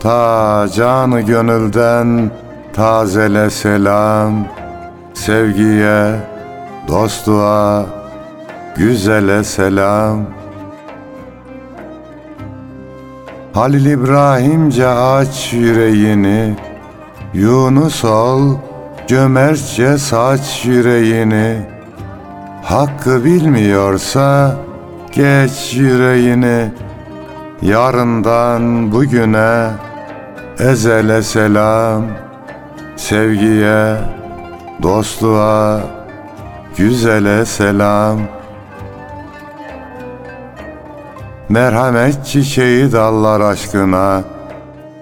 Ta canı gönülden tazele selam Sevgiye, dostluğa, güzele selam. Halil İbrahimce aç yüreğini Yunus ol, cömertçe saç yüreğini. Hakkı bilmiyorsa geç yüreğini Yarından bugüne ezele selam Sevgiye, dostluğa, güzele selam. Merhamet çiçeği dallar aşkına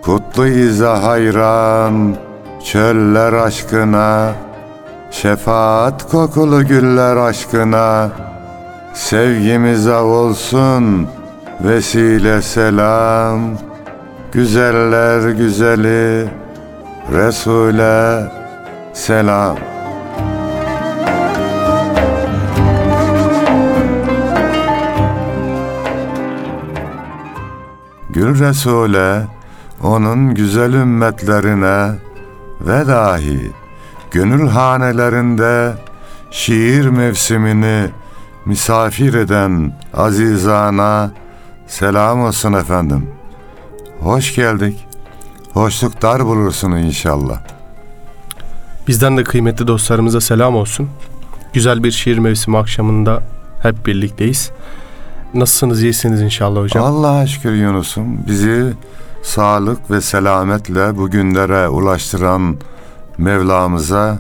Kutlu iza hayran çöller aşkına. Şefaat kokulu güller aşkına Sevgimize olsun vesile selam Güzeller güzeli Resul'e selam Gül Resul'e onun güzel ümmetlerine ve dahi gönül hanelerinde şiir mevsimini misafir eden azizana selam olsun efendim. Hoş geldik. Hoşluklar bulursun inşallah. Bizden de kıymetli dostlarımıza selam olsun. Güzel bir şiir mevsimi akşamında hep birlikteyiz. Nasılsınız, iyisiniz inşallah hocam? Allah'a şükür Yunus'um. Bizi sağlık ve selametle bugünlere ulaştıran Mevlamıza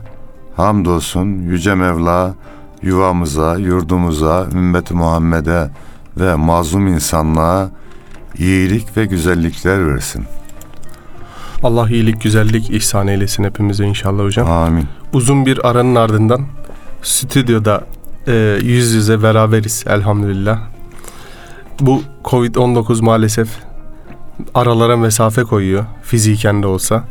hamdolsun. Yüce Mevla yuvamıza, yurdumuza, ümmeti Muhammed'e ve mazlum insanlığa iyilik ve güzellikler versin. Allah iyilik, güzellik ihsan eylesin hepimize inşallah hocam. Amin. Uzun bir aranın ardından stüdyoda e, yüz yüze beraberiz elhamdülillah. Bu Covid-19 maalesef aralara mesafe koyuyor fiziken de olsa.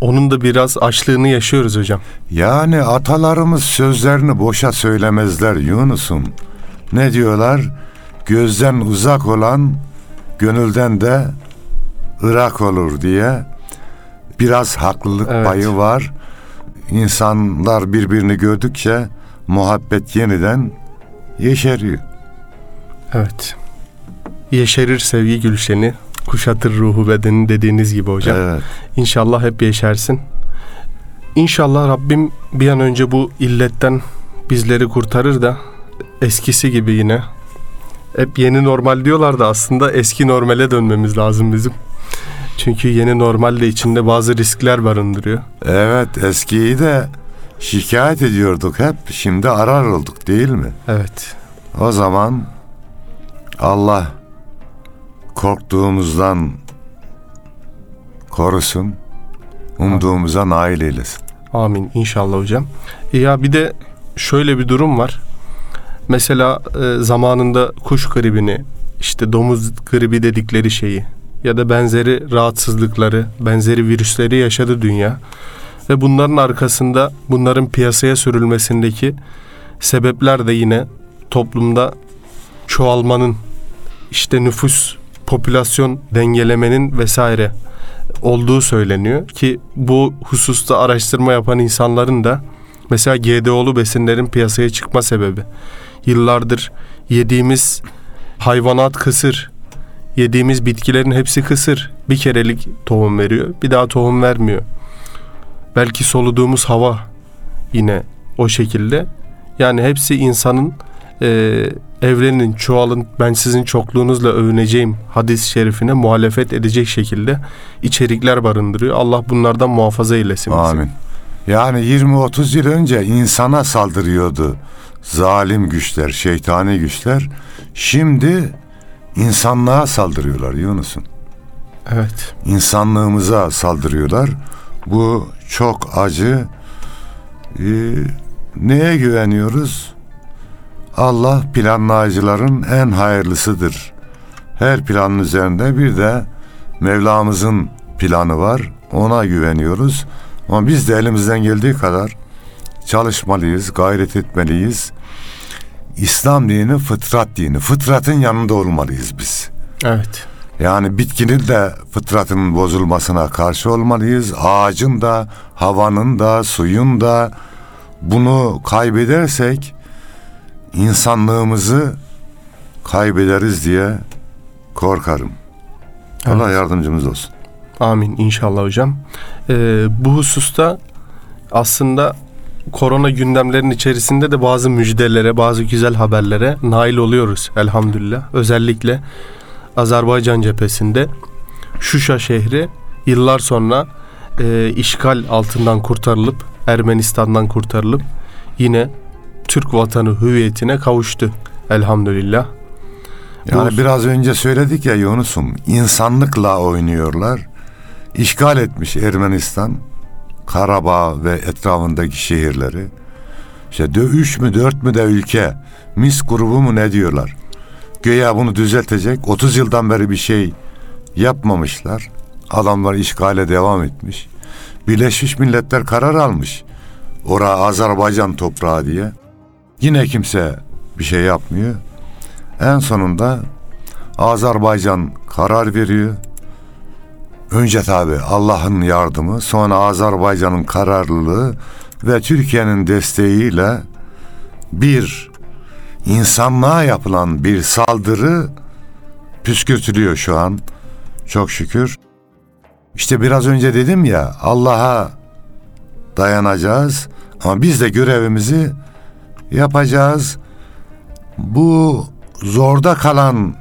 Onun da biraz açlığını yaşıyoruz hocam. Yani atalarımız sözlerini boşa söylemezler Yunus'um. Ne diyorlar? Gözden uzak olan gönülden de ırak olur diye biraz haklılık Evet. payı var. İnsanlar birbirini gördükçe muhabbet yeniden yeşeriyor. Evet. Yeşerir sevgi gülşeni, kuşatır ruhu bedeni dediğiniz gibi hocam. Evet. İnşallah hep yeşersin. İnşallah Rabbim bir an önce bu illetten bizleri kurtarır da eskisi gibi yine. Hep yeni normal diyorlar da aslında eski normale dönmemiz lazım bizim. Çünkü yeni normal de içinde bazı riskler barındırıyor. Evet eskiyi de şikayet ediyorduk hep. Şimdi arar olduk değil mi? Evet. O zaman Allah korktuğumuzdan korusun, umduğumuza nail eylesin. Amin inşallah hocam. Ya bir de şöyle bir durum var. Mesela e, zamanında kuş gribini, işte domuz gribi dedikleri şeyi ya da benzeri rahatsızlıkları, benzeri virüsleri yaşadı dünya. Ve bunların arkasında bunların piyasaya sürülmesindeki sebepler de yine toplumda çoğalmanın, işte nüfus, popülasyon dengelemenin vesaire olduğu söyleniyor ki bu hususta araştırma yapan insanların da mesela GDO'lu besinlerin piyasaya çıkma sebebi yıllardır yediğimiz hayvanat kısır yediğimiz bitkilerin hepsi kısır bir kerelik tohum veriyor bir daha tohum vermiyor belki soluduğumuz hava yine o şekilde yani hepsi insanın e, evrenin çoğalın ben sizin çokluğunuzla övüneceğim hadis-i şerifine muhalefet edecek şekilde içerikler barındırıyor. Allah bunlardan muhafaza eylesin bizi. Amin. Yani 20-30 yıl önce insana saldırıyordu zalim güçler, şeytani güçler. Şimdi insanlığa saldırıyorlar Yunus'un. Evet. İnsanlığımıza saldırıyorlar. Bu çok acı. Ee, neye güveniyoruz? Allah planlayıcıların en hayırlısıdır. Her planın üzerinde bir de Mevlamızın planı var. Ona güveniyoruz. Ama biz de elimizden geldiği kadar çalışmalıyız, gayret etmeliyiz. İslam dini fıtrat dini. Fıtratın yanında olmalıyız biz. Evet. Yani bitkinin de fıtratının bozulmasına karşı olmalıyız. Ağacın da, havanın da, suyun da bunu kaybedersek insanlığımızı kaybederiz diye korkarım. Allah yardımcımız olsun. Amin inşallah hocam. Ee, bu hususta aslında korona gündemlerin içerisinde de bazı müjdelere, bazı güzel haberlere nail oluyoruz elhamdülillah. Özellikle Azerbaycan cephesinde Şuşa şehri yıllar sonra e, işgal altından kurtarılıp Ermenistan'dan kurtarılıp yine Türk vatanı hüviyetine kavuştu elhamdülillah. Yani Bu- biraz önce söyledik ya Yunus'um insanlıkla oynuyorlar. İşgal etmiş Ermenistan Karabağ ve etrafındaki şehirleri. İşte dö- üç mü dört mü de ülke mis grubu mu ne diyorlar. Göya bunu düzeltecek 30 yıldan beri bir şey yapmamışlar. Adamlar işgale devam etmiş. Birleşmiş Milletler karar almış. Ora Azerbaycan toprağı diye. Yine kimse bir şey yapmıyor. En sonunda Azerbaycan karar veriyor. Önce tabi Allah'ın yardımı, sonra Azerbaycan'ın kararlılığı ve Türkiye'nin desteğiyle bir insanlığa yapılan bir saldırı püskürtülüyor şu an. Çok şükür. İşte biraz önce dedim ya Allah'a dayanacağız ama biz de görevimizi yapacağız. Bu zorda kalan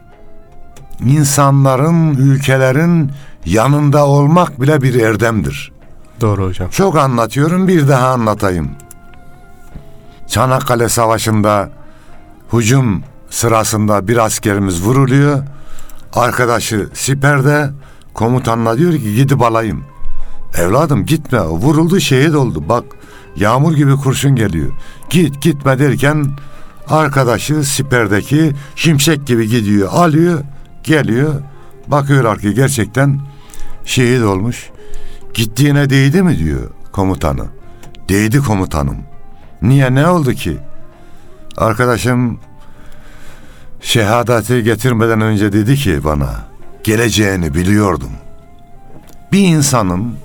insanların, ülkelerin yanında olmak bile bir erdemdir. Doğru hocam. Çok anlatıyorum bir daha anlatayım. Çanakkale Savaşı'nda hücum sırasında bir askerimiz vuruluyor. Arkadaşı siperde komutanla diyor ki gidip alayım. Evladım gitme vuruldu şehit oldu bak yağmur gibi kurşun geliyor. Git gitme derken arkadaşı siperdeki şimşek gibi gidiyor alıyor geliyor. Bakıyorlar ki gerçekten şehit olmuş. Gittiğine değdi mi diyor komutanı. Değdi komutanım. Niye ne oldu ki? Arkadaşım şehadeti getirmeden önce dedi ki bana geleceğini biliyordum. Bir insanın,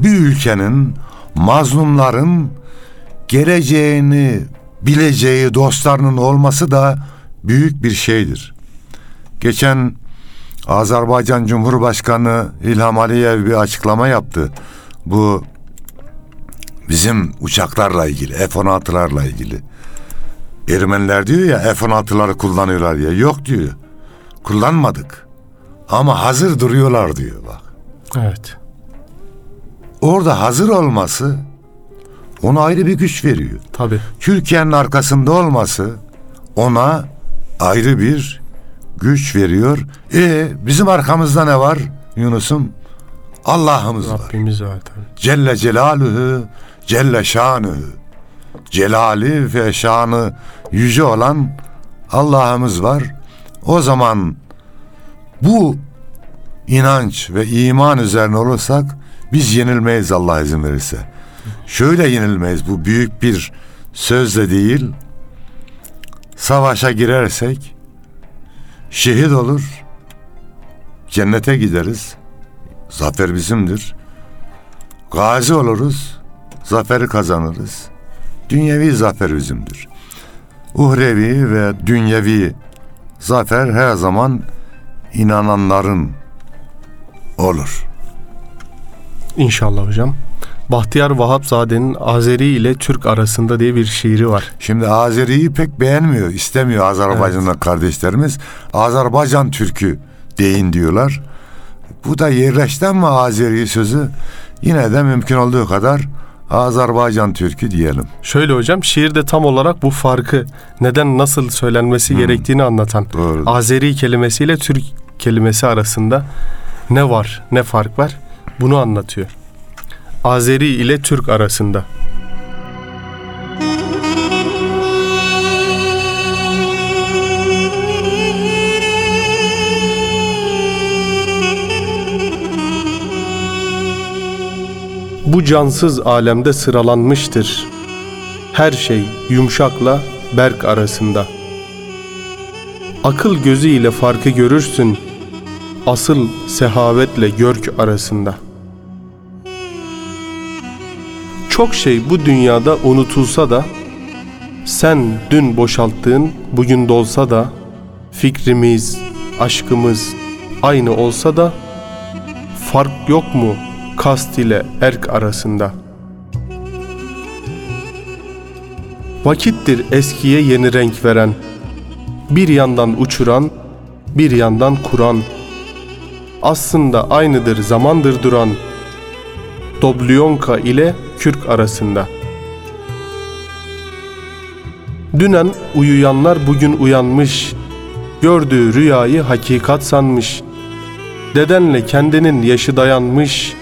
bir ülkenin, mazlumların geleceğini bileceği dostlarının olması da büyük bir şeydir. Geçen Azerbaycan Cumhurbaşkanı İlham Aliyev bir açıklama yaptı. Bu bizim uçaklarla ilgili, F-16'larla ilgili. Ermeniler diyor ya F-16'ları kullanıyorlar diye. Yok diyor. Kullanmadık. Ama hazır duruyorlar diyor bak. Evet. Orada hazır olması ona ayrı bir güç veriyor. Tabii. Türkiye'nin arkasında olması ona ayrı bir güç veriyor. E bizim arkamızda ne var Yunus'um? Allah'ımız var. Rabbimiz var tabii. Celle Celaluhu, Celle Şanuhu. Celali ve şanı yüce olan Allah'ımız var. O zaman bu inanç ve iman üzerine olursak biz yenilmeyiz Allah izin verirse. Şöyle yenilmeyiz bu büyük bir sözle değil. Savaşa girersek şehit olur. Cennete gideriz. Zafer bizimdir. Gazi oluruz. Zaferi kazanırız. Dünyevi zafer bizimdir. Uhrevi ve dünyevi zafer her zaman inananların olur. İnşallah hocam. Bahtiyar Vahapzade'nin Azeri ile Türk arasında diye bir şiiri var. Şimdi Azeri'yi pek beğenmiyor, istemiyor Azerbaycan'da kardeşlerimiz. Azerbaycan Türkü deyin diyorlar. Bu da yerleşti ama Azeri sözü yine de mümkün olduğu kadar Azerbaycan Türkü diyelim. Şöyle hocam şiirde tam olarak bu farkı neden nasıl söylenmesi gerektiğini anlatan Doğru. Azeri kelimesiyle Türk kelimesi arasında ne var ne fark var bunu anlatıyor. Azeri ile Türk arasında. Bu cansız alemde sıralanmıştır. Her şey yumuşakla berk arasında. Akıl gözü ile farkı görürsün. Asıl sehavetle görk arasında. Çok şey bu dünyada unutulsa da sen dün boşalttığın bugün dolsa da fikrimiz, aşkımız aynı olsa da fark yok mu kast ile erk arasında? Vakittir eskiye yeni renk veren, bir yandan uçuran, bir yandan kuran. Aslında aynıdır zamandır duran, Doblyonka ile Kürk arasında. Dünen uyuyanlar bugün uyanmış, gördüğü rüyayı hakikat sanmış. Dedenle kendinin yaşı dayanmış,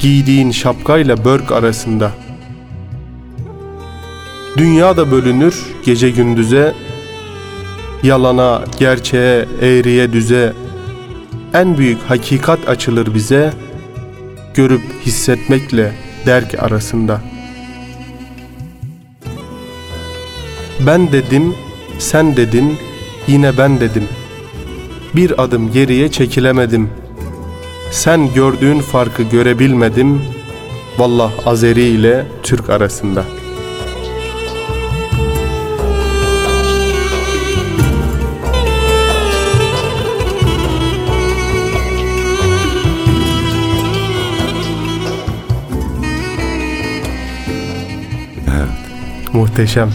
giydiğin şapkayla börk arasında. Dünya da bölünür gece gündüze, yalana, gerçeğe, eğriye, düze. En büyük hakikat açılır bize, görüp hissetmekle derk arasında. Ben dedim, sen dedin, yine ben dedim. Bir adım geriye çekilemedim. Sen gördüğün farkı görebilmedim. Vallah Azeri ile Türk arasında. Muhteşem.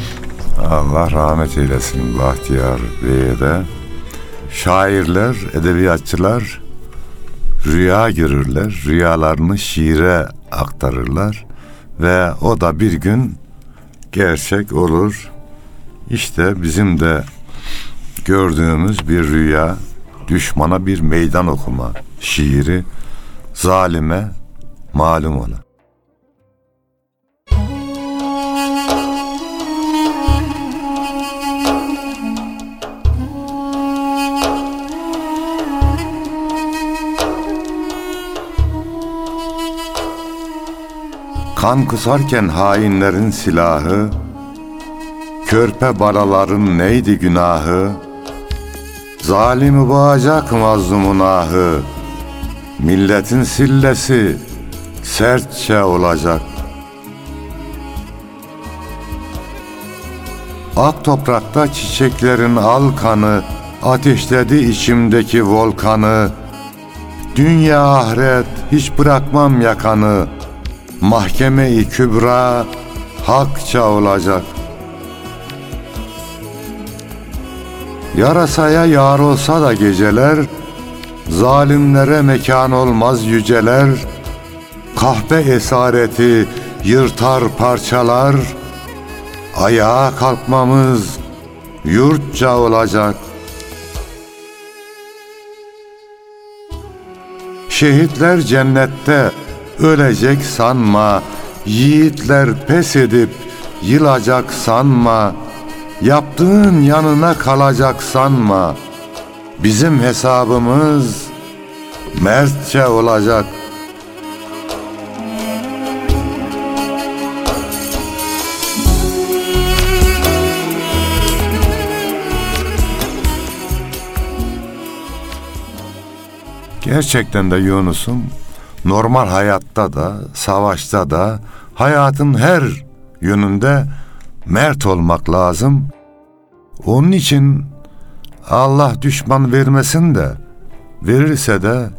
Allah rahmet eylesin Bahtiyar Bey'e de. Şairler, edebiyatçılar rüya görürler. Rüyalarını şiire aktarırlar. Ve o da bir gün gerçek olur. İşte bizim de gördüğümüz bir rüya, düşmana bir meydan okuma şiiri, zalime malum ola. Kan kusarken hainlerin silahı, Körpe balaların neydi günahı, Zalimi boğacak mazlumun ahı, Milletin sillesi sertçe olacak. Ak toprakta çiçeklerin al kanı, Ateşledi içimdeki volkanı, Dünya ahiret hiç bırakmam yakanı, Mahkeme-i kübra hakça olacak. Yarasaya yar olsa da geceler, Zalimlere mekan olmaz yüceler, Kahpe esareti yırtar parçalar, Ayağa kalkmamız yurtça olacak. Şehitler cennette ölecek sanma, yiğitler pes edip yılacak sanma, yaptığın yanına kalacak sanma. Bizim hesabımız mertçe olacak. Gerçekten de Yunus'um normal hayatta da, savaşta da, hayatın her yönünde mert olmak lazım. Onun için Allah düşman vermesin de, verirse de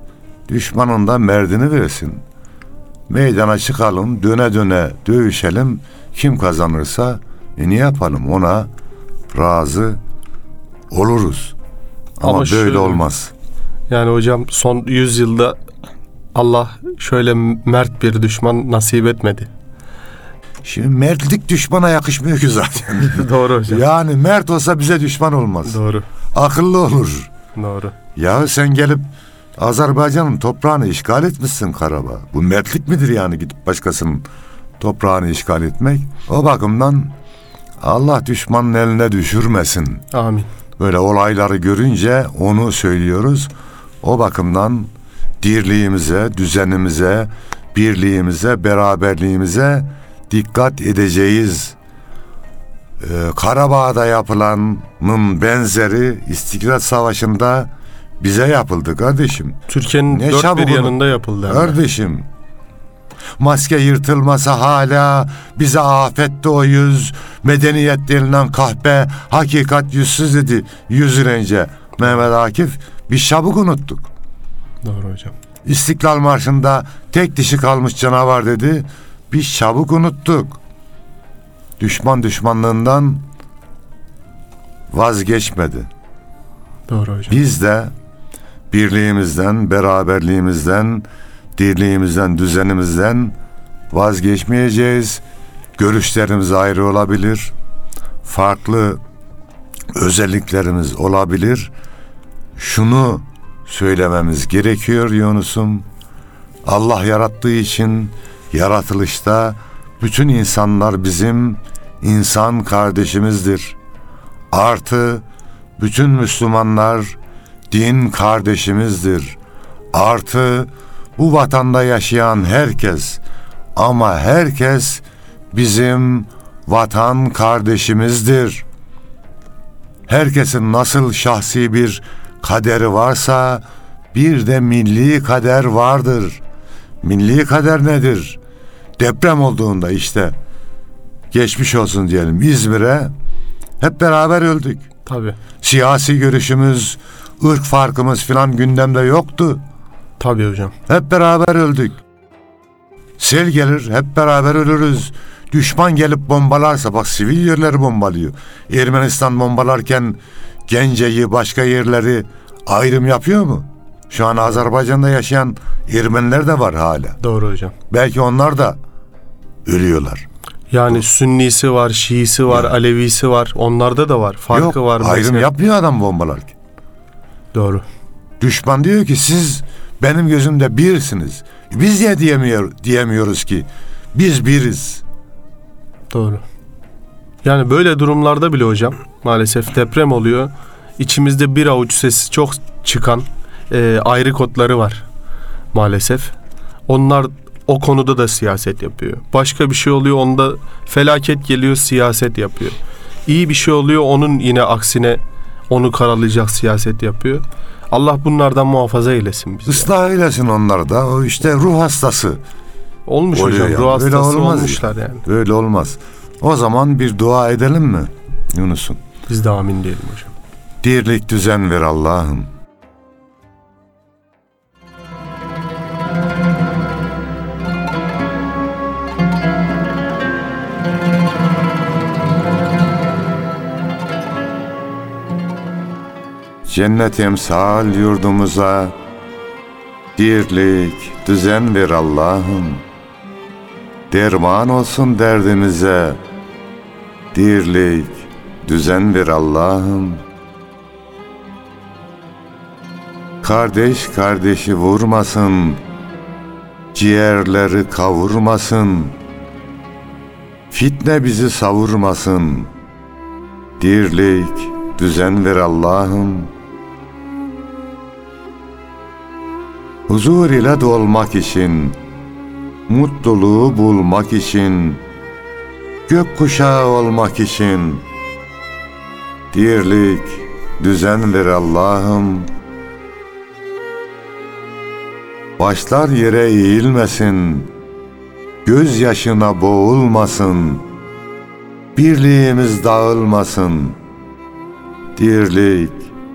düşmanın da merdini versin. Meydana çıkalım, döne döne dövüşelim. Kim kazanırsa e, ne yapalım ona razı oluruz. Ama, Ama böyle olmaz. Yani hocam son 100 yılda Allah şöyle mert bir düşman nasip etmedi. Şimdi mertlik düşmana yakışmıyor ki zaten. Doğru hocam. yani mert olsa bize düşman olmaz. Doğru. Akıllı olur. Doğru. Ya sen gelip Azerbaycan'ın toprağını işgal etmişsin Karabağ. Bu mertlik midir yani gidip başkasının toprağını işgal etmek? O bakımdan Allah düşmanın eline düşürmesin. Amin. Böyle olayları görünce onu söylüyoruz. O bakımdan dirliğimize, düzenimize, birliğimize, beraberliğimize dikkat edeceğiz. Ee, Karabağ'da yapılanın benzeri İstiklal Savaşı'nda bize yapıldı kardeşim. Türkiye'nin Ne dört bir yanında yapıldı. Kardeşim maske yırtılmasa hala bize afetti o yüz medeniyet denilen kahpe hakikat yüzsüz dedi yüz önce Mehmet Akif biz çabuk unuttuk. Doğru hocam. İstiklal Marşı'nda tek dişi kalmış canavar dedi. Biz çabuk unuttuk. Düşman düşmanlığından vazgeçmedi. Doğru hocam. Biz de birliğimizden, beraberliğimizden, dirliğimizden, düzenimizden vazgeçmeyeceğiz. Görüşlerimiz ayrı olabilir. Farklı özelliklerimiz olabilir. Şunu söylememiz gerekiyor Yunus'um. Allah yarattığı için yaratılışta bütün insanlar bizim insan kardeşimizdir. Artı bütün Müslümanlar din kardeşimizdir. Artı bu vatanda yaşayan herkes ama herkes bizim vatan kardeşimizdir. Herkesin nasıl şahsi bir kaderi varsa bir de milli kader vardır. Milli kader nedir? Deprem olduğunda işte geçmiş olsun diyelim İzmir'e hep beraber öldük. Tabii. Siyasi görüşümüz, ırk farkımız filan gündemde yoktu. Tabii hocam. Hep beraber öldük. Sel gelir, hep beraber ölürüz. Düşman gelip bombalarsa, bak sivil yerleri bombalıyor. Ermenistan bombalarken Gence'yi, başka yerleri ayrım yapıyor mu? Şu an Azerbaycan'da yaşayan Ermeniler de var hala. Doğru hocam. Belki onlar da ölüyorlar. Yani Sünnisi var, Şiisi var, Ya. Alevisi var. Onlarda da var. Farkı Yok, var. ayrım mesela. yapmıyor adam bombalarken. Doğru. Düşman diyor ki siz benim gözümde birsiniz. Biz niye diyemiyor, diyemiyoruz ki biz biriz. Doğru. Yani böyle durumlarda bile hocam maalesef deprem oluyor. İçimizde bir avuç sesi çok çıkan e, ayrı kodları var maalesef. Onlar o konuda da siyaset yapıyor. Başka bir şey oluyor onda felaket geliyor siyaset yapıyor. İyi bir şey oluyor onun yine aksine onu karalayacak siyaset yapıyor. Allah bunlardan muhafaza eylesin bizi. Islah eylesin onları da. O işte ruh hastası. Olmuş Oluyor hocam. ya. Ruh Öyle hastası olmaz olmuşlar yani. Böyle olmaz. O zaman bir dua edelim mi Yunus'um? Biz de amin diyelim hocam. Dirlik düzen ver Allah'ım. Cennet emsal yurdumuza dirlik, düzen ver Allah'ım. Derman olsun derdimize. Dirlik, düzen ver Allah'ım. Kardeş kardeşi vurmasın, ciğerleri kavurmasın. Fitne bizi savurmasın. Dirlik, düzen ver Allah'ım. Huzur ile dolmak için, mutluluğu bulmak için, gökkuşağı olmak için, dirlik, düzen ver Allah'ım. Başlar yere eğilmesin, gözyaşına boğulmasın, birliğimiz dağılmasın. Dirlik,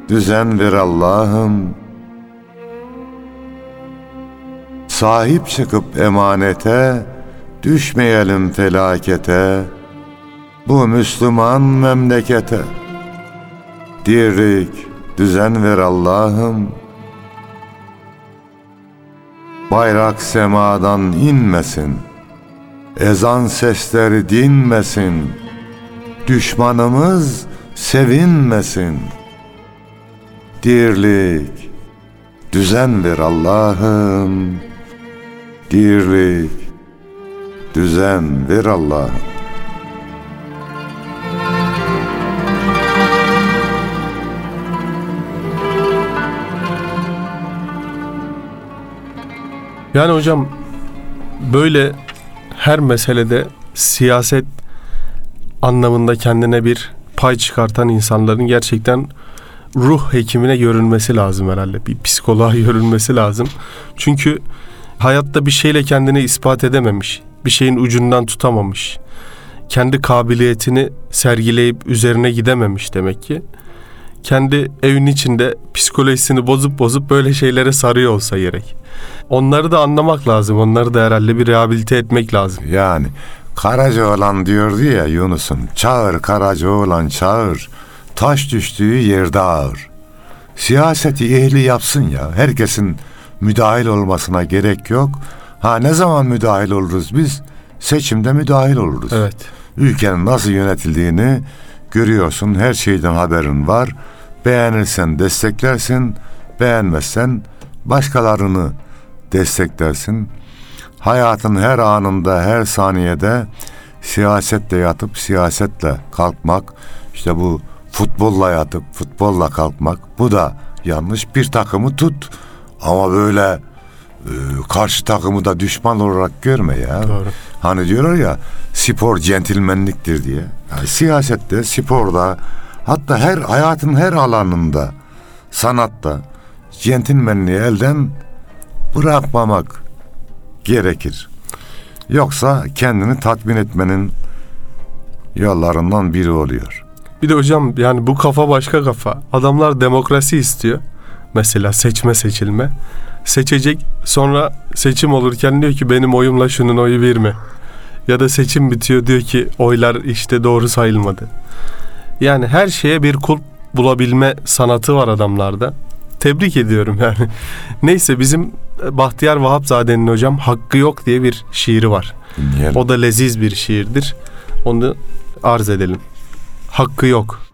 düzen ver Allah'ım. Sahip çıkıp emanete, düşmeyelim felakete. Bu Müslüman memlekete. Dirlik, düzen ver Allah'ım. Bayrak semadan inmesin. Ezan sesleri dinmesin. Düşmanımız sevinmesin. Dirlik, düzen ver Allah'ım. Dirlik, düzen ver Allah'ım. Yani hocam böyle her meselede siyaset anlamında kendine bir pay çıkartan insanların gerçekten ruh hekimine görünmesi lazım herhalde. Bir psikoloğa görünmesi lazım. Çünkü hayatta bir şeyle kendini ispat edememiş. Bir şeyin ucundan tutamamış. Kendi kabiliyetini sergileyip üzerine gidememiş demek ki. Kendi evin içinde psikolojisini bozup bozup böyle şeylere sarıyor olsa gerek. Onları da anlamak lazım. Onları da herhalde bir rehabilite etmek lazım. Yani Karacaoğlan diyordu ya Yunus'um. Çağır Karacaoğlan çağır. Taş düştüğü yerde ağır. Siyaseti ehli yapsın ya. Herkesin müdahil olmasına gerek yok. Ha ne zaman müdahil oluruz biz? Seçimde müdahil oluruz. Evet. Ülkenin nasıl yönetildiğini görüyorsun. Her şeyden haberin var. Beğenirsen desteklersin. Beğenmezsen başkalarını desteklersin. Hayatın her anında, her saniyede siyasetle yatıp siyasetle kalkmak, işte bu futbolla yatıp futbolla kalkmak, bu da yanlış. Bir takımı tut ama böyle e, karşı takımı da düşman olarak görme ya. Doğru. Hani diyorlar ya spor centilmenliktir diye. Yani siyasette, sporda, hatta her hayatın her alanında, sanatta centilmenliği elden bırakmamak gerekir. Yoksa kendini tatmin etmenin yollarından biri oluyor. Bir de hocam yani bu kafa başka kafa. Adamlar demokrasi istiyor. Mesela seçme seçilme. Seçecek sonra seçim olurken diyor ki benim oyumla şunun oyu bir mi? Ya da seçim bitiyor diyor ki oylar işte doğru sayılmadı. Yani her şeye bir kulp bulabilme sanatı var adamlarda. Tebrik ediyorum yani. Neyse bizim Bahtiyar Vahapzade'nin hocam Hakkı Yok diye bir şiiri var. Dinleyelim. O da leziz bir şiirdir. Onu arz edelim. Hakkı yok.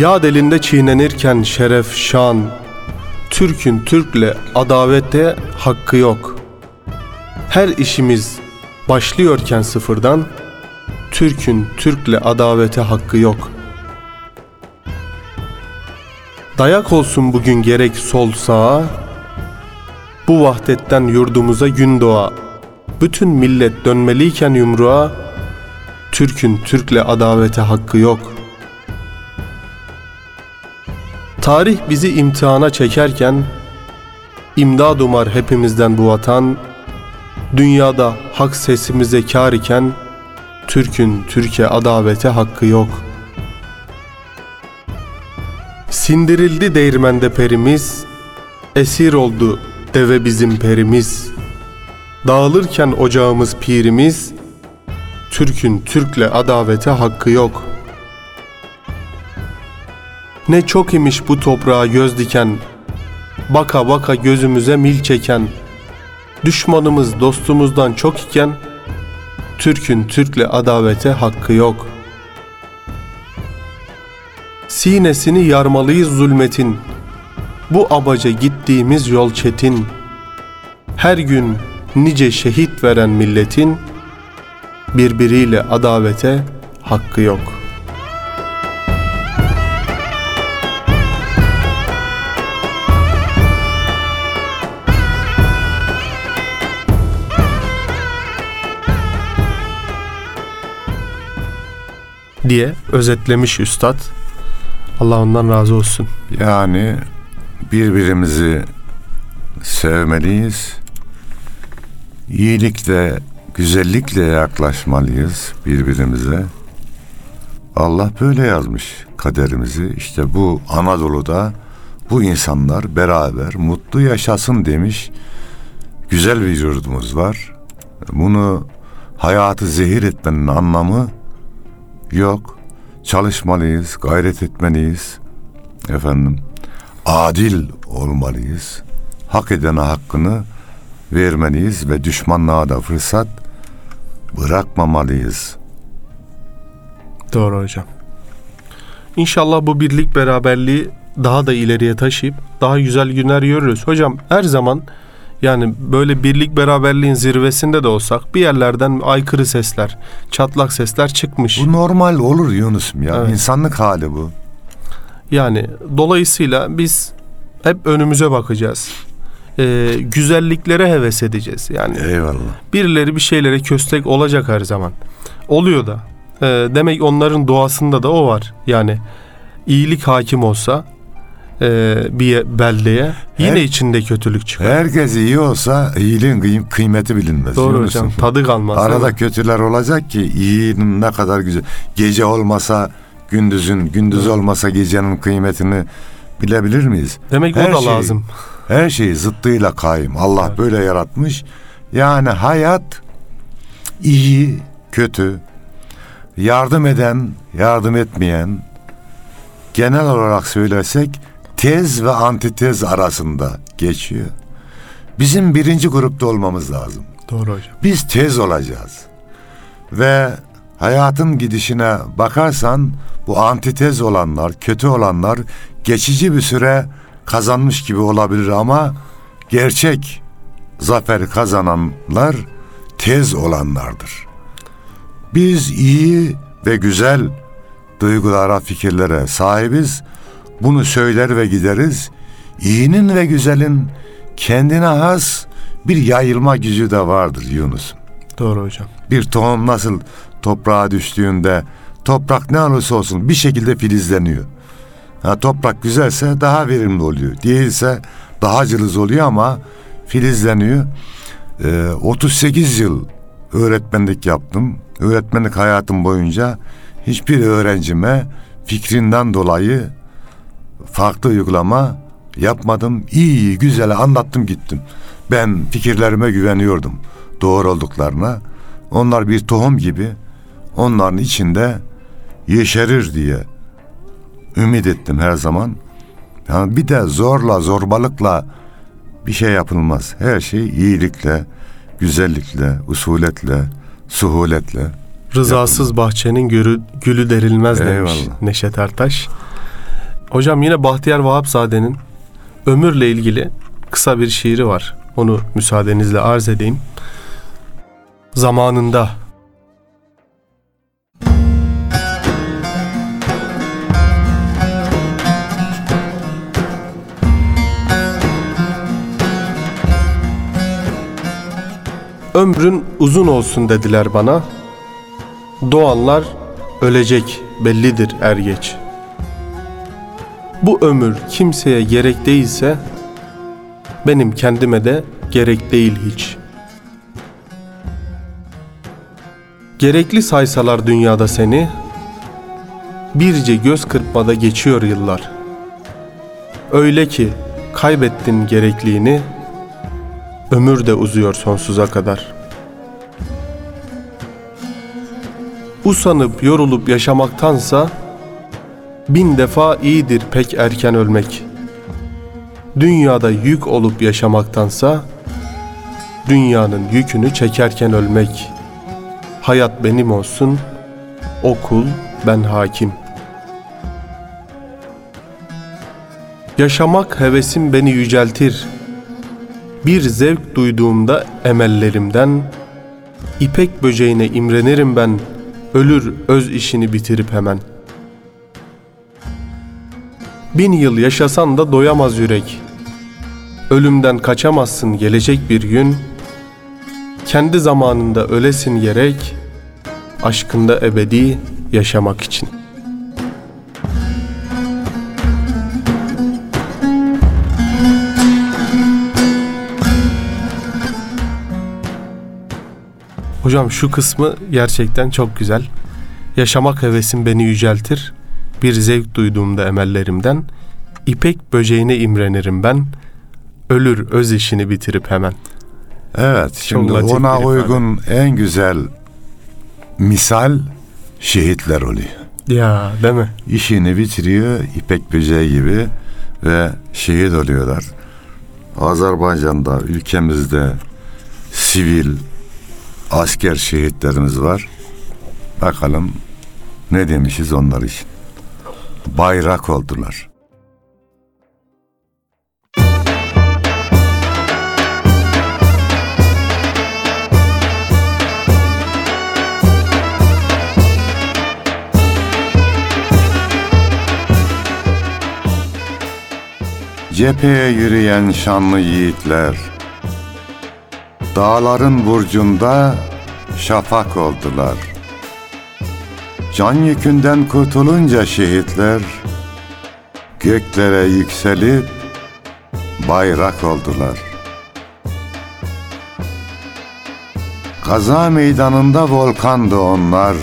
Yağ elinde çiğnenirken şeref, şan, Türk'ün Türk'le adavette hakkı yok. Her işimiz başlıyorken sıfırdan, Türk'ün Türk'le adavete hakkı yok. Dayak olsun bugün gerek sol sağa, bu vahdetten yurdumuza gün doğa. Bütün millet dönmeliyken yumruğa, Türk'ün Türk'le adavete hakkı yok. Tarih bizi imtihana çekerken, imdad umar hepimizden bu vatan, dünyada hak sesimize kar iken, Türk'ün Türkiye adavete hakkı yok. Sindirildi değirmende perimiz, esir oldu deve bizim perimiz. Dağılırken ocağımız pirimiz, Türk'ün Türk'le adavete hakkı yok. Ne çok imiş bu toprağa göz diken, baka baka gözümüze mil çeken, düşmanımız dostumuzdan çok iken, Türk'ün Türk'le adavete hakkı yok. Sinesini yarmalıyız zulmetin. Bu abaca gittiğimiz yol çetin. Her gün nice şehit veren milletin birbiriyle adavete hakkı yok. Diye özetlemiş üstad. Allah ondan razı olsun. Yani birbirimizi sevmeliyiz. İyilikle, güzellikle yaklaşmalıyız birbirimize. Allah böyle yazmış kaderimizi. İşte bu Anadolu'da bu insanlar beraber mutlu yaşasın demiş. Güzel bir yurdumuz var. Bunu hayatı zehir etmenin anlamı yok. Çalışmalıyız, gayret etmeliyiz. Efendim, adil olmalıyız. hak edene hakkını vermeliyiz ve düşmanlığa da fırsat bırakmamalıyız. Doğru hocam. İnşallah bu birlik beraberliği daha da ileriye taşıyıp daha güzel günler görürüz. Hocam her zaman yani böyle birlik beraberliğin zirvesinde de olsak bir yerlerden aykırı sesler, çatlak sesler çıkmış. Bu normal olur Yunus'um ya. Evet. İnsanlık hali bu. Yani dolayısıyla biz hep önümüze bakacağız. Ee, güzelliklere heves edeceğiz. Yani Eyvallah. birileri bir şeylere köstek olacak her zaman. Oluyor da. Ee, demek onların doğasında da o var. Yani iyilik hakim olsa e, bir beldeye yine Her- içinde kötülük çıkar. Herkes iyi olsa iyiliğin kıym- kıymeti bilinmez. Doğru hocam. Tadı kalmaz. Arada kötüler olacak ki iyinin ne kadar güzel. Gece olmasa gündüzün, gündüz olmasa gecenin kıymetini bilebilir miyiz? Demek her o da şey- lazım. Her şey zıttıyla kaim. Allah Evet. böyle yaratmış. Yani hayat iyi, kötü, yardım eden, yardım etmeyen, genel olarak söylersek tez ve antitez arasında geçiyor. Bizim birinci grupta olmamız lazım. Doğru hocam. Biz tez olacağız. Ve hayatın gidişine bakarsan bu antitez olanlar, kötü olanlar geçici bir süre kazanmış gibi olabilir ama gerçek zaferi kazananlar tez olanlardır. Biz iyi ve güzel duygulara, fikirlere sahibiz. Bunu söyler ve gideriz. İyinin ve güzelin kendine has bir yayılma gücü de vardır Yunus. Doğru hocam. Bir tohum nasıl toprağa düştüğünde toprak ne olursa olsun bir şekilde filizleniyor. Ha, toprak güzelse daha verimli oluyor. Değilse daha cılız oluyor ama filizleniyor. Ee, 38 yıl öğretmenlik yaptım. Öğretmenlik hayatım boyunca hiçbir öğrencime fikrinden dolayı farklı uygulama yapmadım. İyi güzel anlattım gittim. Ben fikirlerime güveniyordum. Doğru olduklarına. Onlar bir tohum gibi onların içinde yeşerir diye ümit ettim her zaman. Yani bir de zorla, zorbalıkla bir şey yapılmaz. Her şey iyilikle, güzellikle, usuletle, suhuletle. Rızasız bahçenin gülü, gülü derilmez demiş Eyvallah. Neşet Ertaş. Hocam yine Bahtiyar Vahapzade'nin ömürle ilgili kısa bir şiiri var. Onu müsaadenizle arz edeyim. Zamanında Ömrün uzun olsun dediler bana. Doğanlar ölecek bellidir er geç. Bu ömür kimseye gerek değilse benim kendime de gerek değil hiç. Gerekli saysalar dünyada seni birce göz kırpmada geçiyor yıllar. Öyle ki kaybettin gerekliğini ömür de uzuyor sonsuza kadar.'' Usanıp yorulup yaşamaktansa bin defa iyidir pek erken ölmek. Dünyada yük olup yaşamaktansa dünyanın yükünü çekerken ölmek. Hayat benim olsun, okul ben hakim. Yaşamak hevesim beni yüceltir. Bir zevk duyduğumda emellerimden İpek böceğine imrenirim ben Ölür öz işini bitirip hemen Bin yıl yaşasan da doyamaz yürek Ölümden kaçamazsın gelecek bir gün Kendi zamanında ölesin gerek Aşkında ebedi yaşamak için Hocam şu kısmı gerçekten çok güzel. Yaşamak hevesim beni yüceltir. Bir zevk duyduğumda emellerimden. İpek böceğine imrenirim ben. Ölür öz işini bitirip hemen. Evet, şimdi ona bir ifade. uygun en güzel misal şehitler oluyor. Ya değil mi? İşini bitiriyor ipek böceği gibi ve şehit oluyorlar. Azerbaycan'da ülkemizde sivil asker şehitlerimiz var. Bakalım ne demişiz onlar için. Bayrak oldular. Cepheye yürüyen şanlı yiğitler Dağların burcunda şafak oldular Can yükünden kurtulunca şehitler Göklere yükselip bayrak oldular. Kaza meydanında volkandı onlar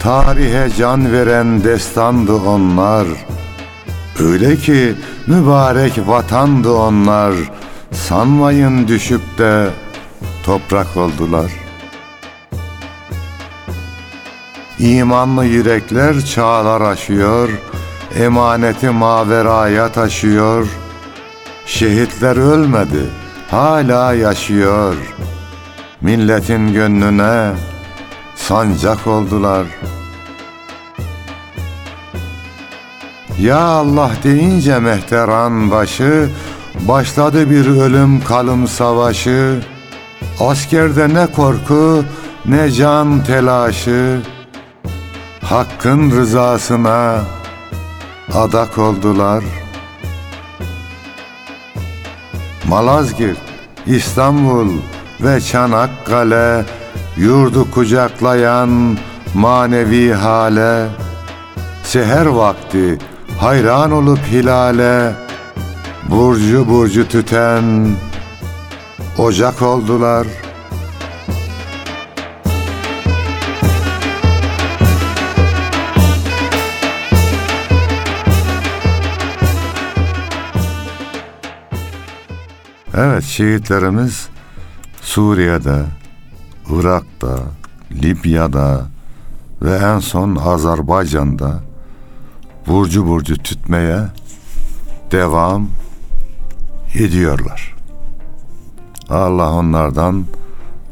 Tarihe can veren destandı onlar. Öyle ki mübarek vatandı onlar Sanmayın düşüp de toprak oldular İmanlı yürekler çağlar aşıyor Emaneti maveraya taşıyor. Şehitler ölmedi hala yaşıyor. Milletin gönlüne sancak oldular.'' Ya Allah deyince mehteran başı Başladı bir ölüm kalım savaşı. Askerde ne korku ne can telaşı Hakkın rızasına adak oldular. Malazgirt, İstanbul ve Çanakkale Yurdu kucaklayan manevi hale Seher vakti hayran olup hilale Burcu burcu tüten ocak oldular Evet şehitlerimiz Suriye'de, Irak'ta, Libya'da ve en son Azerbaycan'da burcu burcu tütmeye devam ediyorlar. Allah onlardan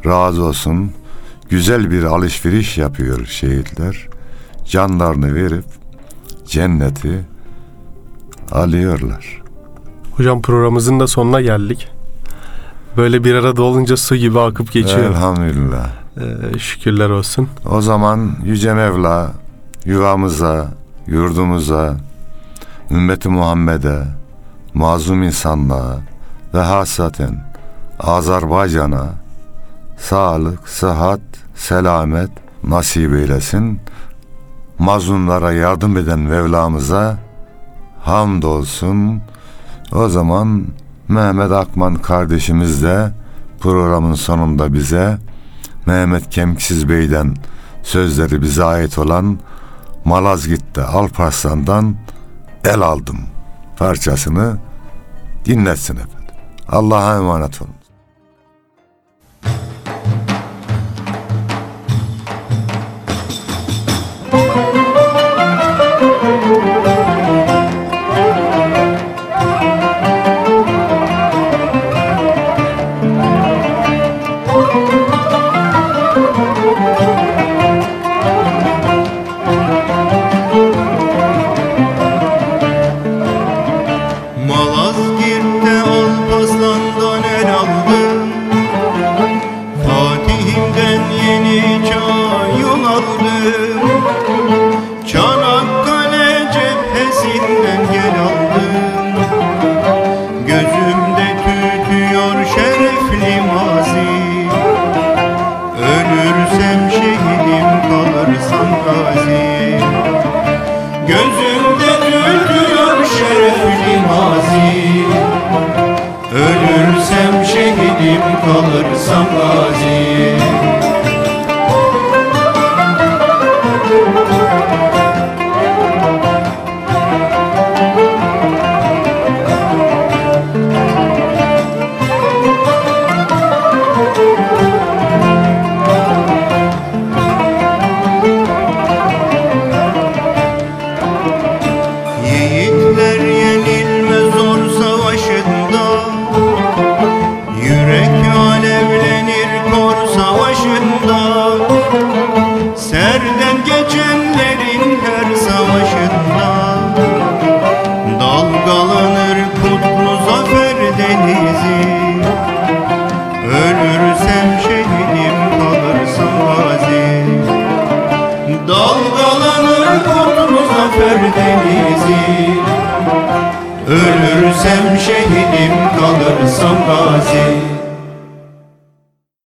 razı olsun. Güzel bir alışveriş yapıyor şehitler. Canlarını verip cenneti alıyorlar. Hocam programımızın da sonuna geldik. Böyle bir arada olunca su gibi akıp geçiyor. Elhamdülillah. Ee, şükürler olsun. O zaman Yüce Mevla yuvamıza, yurdumuza, ümmeti Muhammed'e, mazlum insanlığa ve hasaten Azerbaycan'a sağlık, sıhhat, selamet nasip eylesin. Mazlumlara yardım eden Mevlamıza hamdolsun. O zaman Mehmet Akman kardeşimiz de programın sonunda bize Mehmet Kemksiz Bey'den sözleri bize ait olan Malazgirt'te Alparslan'dan el aldım parçasını dinletsin efendim. Allah'a emanet olun.